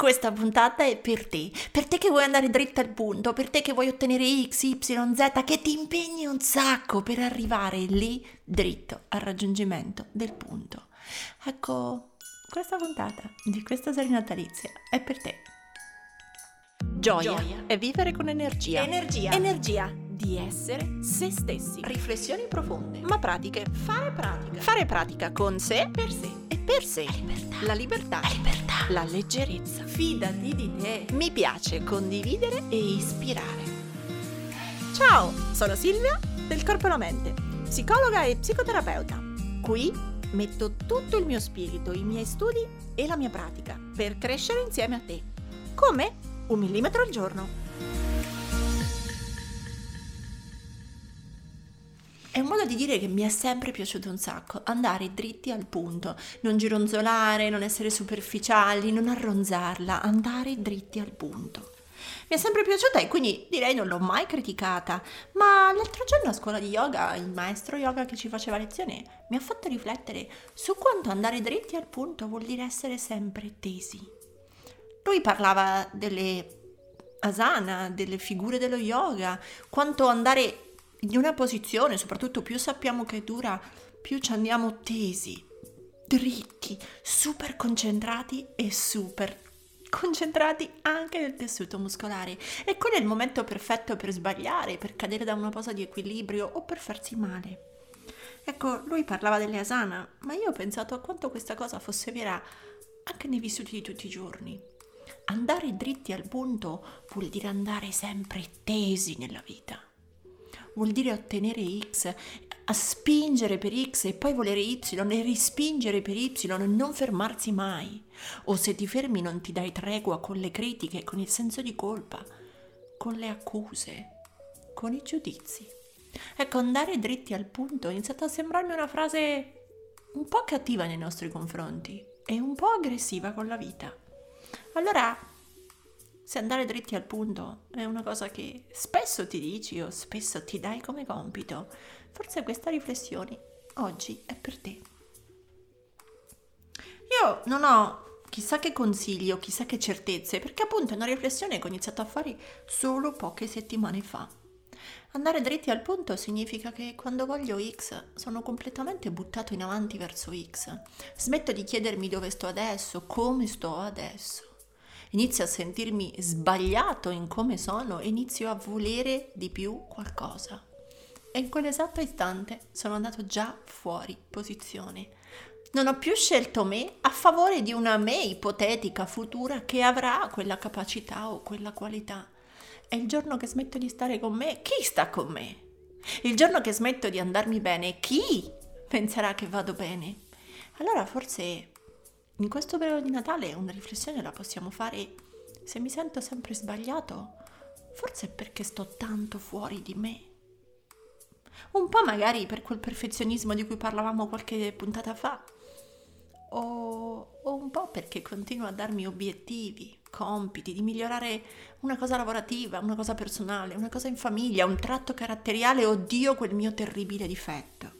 Questa puntata è per te, per te che vuoi andare dritto al punto, per te che vuoi ottenere X, Y, Z, che ti impegni un sacco per arrivare lì dritto al raggiungimento del punto. Ecco, questa puntata di questa serie natalizia è per te. Gioia, Gioia è vivere con energia. Energia. Energia di essere se stessi. Riflessioni profonde. Ma pratiche. Fare pratica. Fare pratica con sé. Per sé. E per sé. La libertà. La libertà. La libertà. La leggerezza. Fidati di te. Mi piace condividere e ispirare. Ciao, sono Silvia del Corpo e la Mente, psicologa e psicoterapeuta. Qui metto tutto il mio spirito, i miei studi e la mia pratica per crescere insieme a te. Come? Un millimetro al giorno. È un modo di dire che mi è sempre piaciuto un sacco, andare dritti al punto, non gironzolare, non essere superficiali, non arronzarla, andare dritti al punto. Mi è sempre piaciuta e quindi direi non l'ho mai criticata, ma l'altro giorno a scuola di yoga il maestro yoga che ci faceva lezione mi ha fatto riflettere su quanto andare dritti al punto vuol dire essere sempre tesi. Lui parlava delle asana, delle figure dello yoga, quanto andare in una posizione, soprattutto più sappiamo che dura, più ci andiamo tesi, dritti, super concentrati e super concentrati anche nel tessuto muscolare. E quello è il momento perfetto per sbagliare, per cadere da una posa di equilibrio o per farsi male. Ecco, lui parlava delle asana, ma io ho pensato a quanto questa cosa fosse vera anche nei vissuti di tutti i giorni. Andare dritti al punto vuol dire andare sempre tesi nella vita vuol dire ottenere X, a spingere per X e poi volere Y e rispingere per Y e non fermarsi mai. O se ti fermi non ti dai tregua con le critiche, con il senso di colpa, con le accuse, con i giudizi. Ecco, andare dritti al punto è iniziato a sembrarmi una frase un po' cattiva nei nostri confronti e un po' aggressiva con la vita. Allora se andare dritti al punto è una cosa che spesso ti dici o spesso ti dai come compito, forse questa riflessione oggi è per te. Io non ho chissà che consigli o chissà che certezze, perché appunto è una riflessione che ho iniziato a fare solo poche settimane fa. Andare dritti al punto significa che quando voglio X sono completamente buttato in avanti verso X. Smetto di chiedermi dove sto adesso, come sto adesso inizio a sentirmi sbagliato in come sono e inizio a volere di più qualcosa. E in quell'esatto istante sono andato già fuori posizione. Non ho più scelto me a favore di una me ipotetica futura che avrà quella capacità o quella qualità. E il giorno che smetto di stare con me, chi sta con me? Il giorno che smetto di andarmi bene, chi penserà che vado bene? Allora forse in questo periodo di Natale una riflessione la possiamo fare se mi sento sempre sbagliato, forse è perché sto tanto fuori di me. Un po' magari per quel perfezionismo di cui parlavamo qualche puntata fa, o, o un po' perché continuo a darmi obiettivi, compiti, di migliorare una cosa lavorativa, una cosa personale, una cosa in famiglia, un tratto caratteriale, oddio quel mio terribile difetto.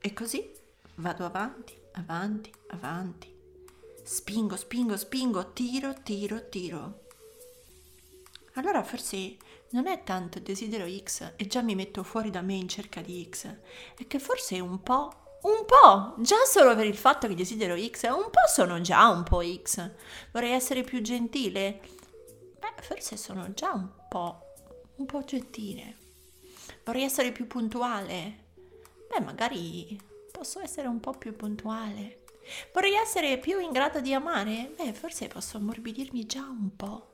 E così vado avanti, avanti, avanti, Spingo, spingo, spingo, tiro, tiro, tiro. Allora forse non è tanto desidero X e già mi metto fuori da me in cerca di X, è che forse un po', un po', già solo per il fatto che desidero X, un po' sono già un po' X. Vorrei essere più gentile? Beh, forse sono già un po', un po' gentile. Vorrei essere più puntuale? Beh, magari posso essere un po' più puntuale. Vorrei essere più in grado di amare? Beh, forse posso ammorbidirmi già un po'.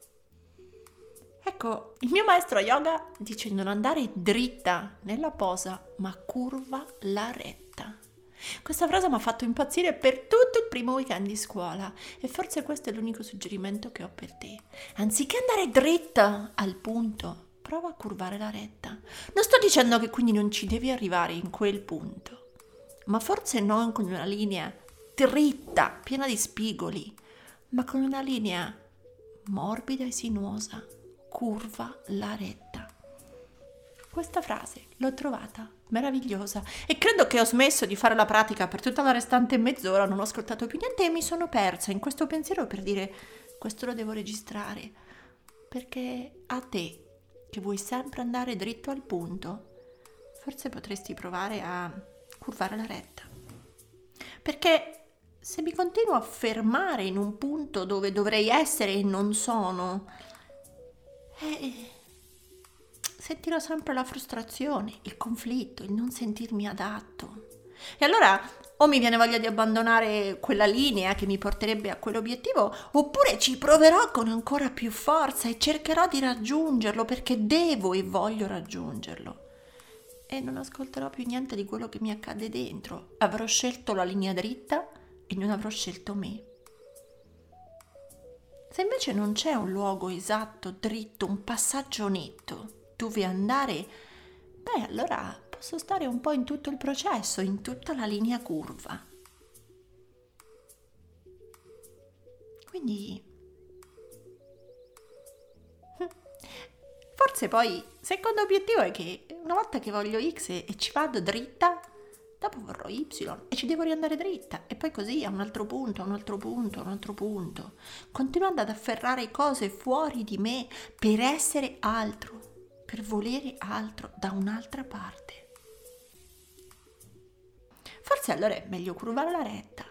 Ecco, il mio maestro yoga dice non andare dritta nella posa, ma curva la retta. Questa frase mi ha fatto impazzire per tutto il primo weekend di scuola e forse questo è l'unico suggerimento che ho per te. Anziché andare dritta al punto, prova a curvare la retta. Non sto dicendo che quindi non ci devi arrivare in quel punto, ma forse non con una linea dritta, piena di spigoli, ma con una linea morbida e sinuosa, curva la retta. Questa frase l'ho trovata meravigliosa e credo che ho smesso di fare la pratica per tutta la restante mezz'ora, non ho ascoltato più niente e mi sono persa in questo pensiero per dire questo lo devo registrare, perché a te, che vuoi sempre andare dritto al punto, forse potresti provare a curvare la retta. Perché se mi continuo a fermare in un punto dove dovrei essere e non sono, eh, sentirò sempre la frustrazione, il conflitto, il non sentirmi adatto. E allora o mi viene voglia di abbandonare quella linea che mi porterebbe a quell'obiettivo, oppure ci proverò con ancora più forza e cercherò di raggiungerlo perché devo e voglio raggiungerlo. E non ascolterò più niente di quello che mi accade dentro. Avrò scelto la linea dritta e non avrò scelto me. Se invece non c'è un luogo esatto, dritto, un passaggio netto dove andare, beh, allora posso stare un po' in tutto il processo, in tutta la linea curva. Quindi forse poi secondo obiettivo è che una volta che voglio X e, ci vado dritta, dopo vorrò Y e ci devo riandare dritta e poi così a un altro punto, a un altro punto, a un altro punto, continuando ad afferrare cose fuori di me per essere altro, per volere altro da un'altra parte. Forse allora è meglio curvare la retta,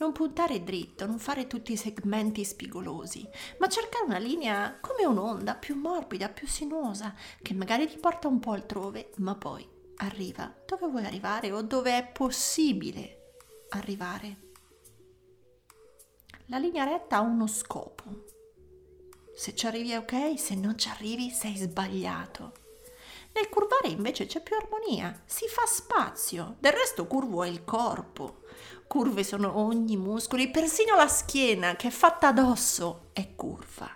non puntare dritto, non fare tutti i segmenti spigolosi, ma cercare una linea come un'onda più morbida, più sinuosa, che magari ti porta un po' altrove, ma poi arriva dove vuoi arrivare o dove è possibile arrivare. La linea retta ha uno scopo. Se ci arrivi è ok, se non ci arrivi sei sbagliato. Nel curvare invece c'è più armonia, si fa spazio. Del resto curvo è il corpo. Curve sono ogni muscolo, persino la schiena che è fatta ad osso è curva.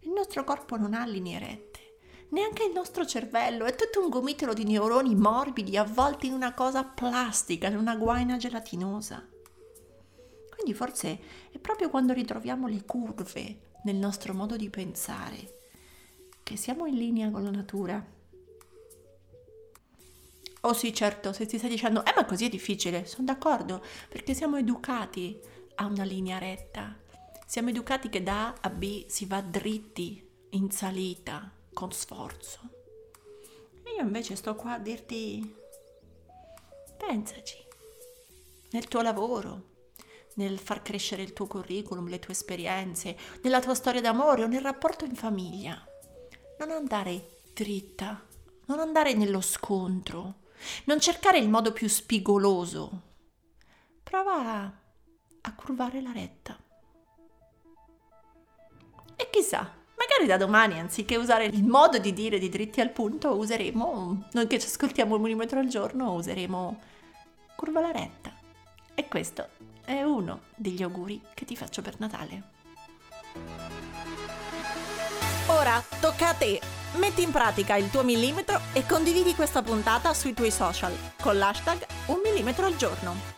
Il nostro corpo non ha linee rette, neanche il nostro cervello, è tutto un gomitolo di neuroni morbidi avvolti in una cosa plastica, in una guaina gelatinosa. Quindi forse è proprio quando ritroviamo le curve nel nostro modo di pensare che siamo in linea con la natura Oh sì, certo, se ti stai dicendo, eh ma così è difficile, sono d'accordo, perché siamo educati a una linea retta. Siamo educati che da A a B si va dritti, in salita, con sforzo. E io invece sto qua a dirti, pensaci, nel tuo lavoro, nel far crescere il tuo curriculum, le tue esperienze, nella tua storia d'amore o nel rapporto in famiglia. Non andare dritta, non andare nello scontro, non cercare il modo più spigoloso. Prova a curvare la retta. E chissà, magari da domani, anziché usare il modo di dire di dritti al punto, useremo, noi che ci ascoltiamo un millimetro al giorno, useremo curva la retta. E questo è uno degli auguri che ti faccio per Natale. Ora tocca a te Metti in pratica il tuo millimetro e condividi questa puntata sui tuoi social con l'hashtag un millimetro al giorno.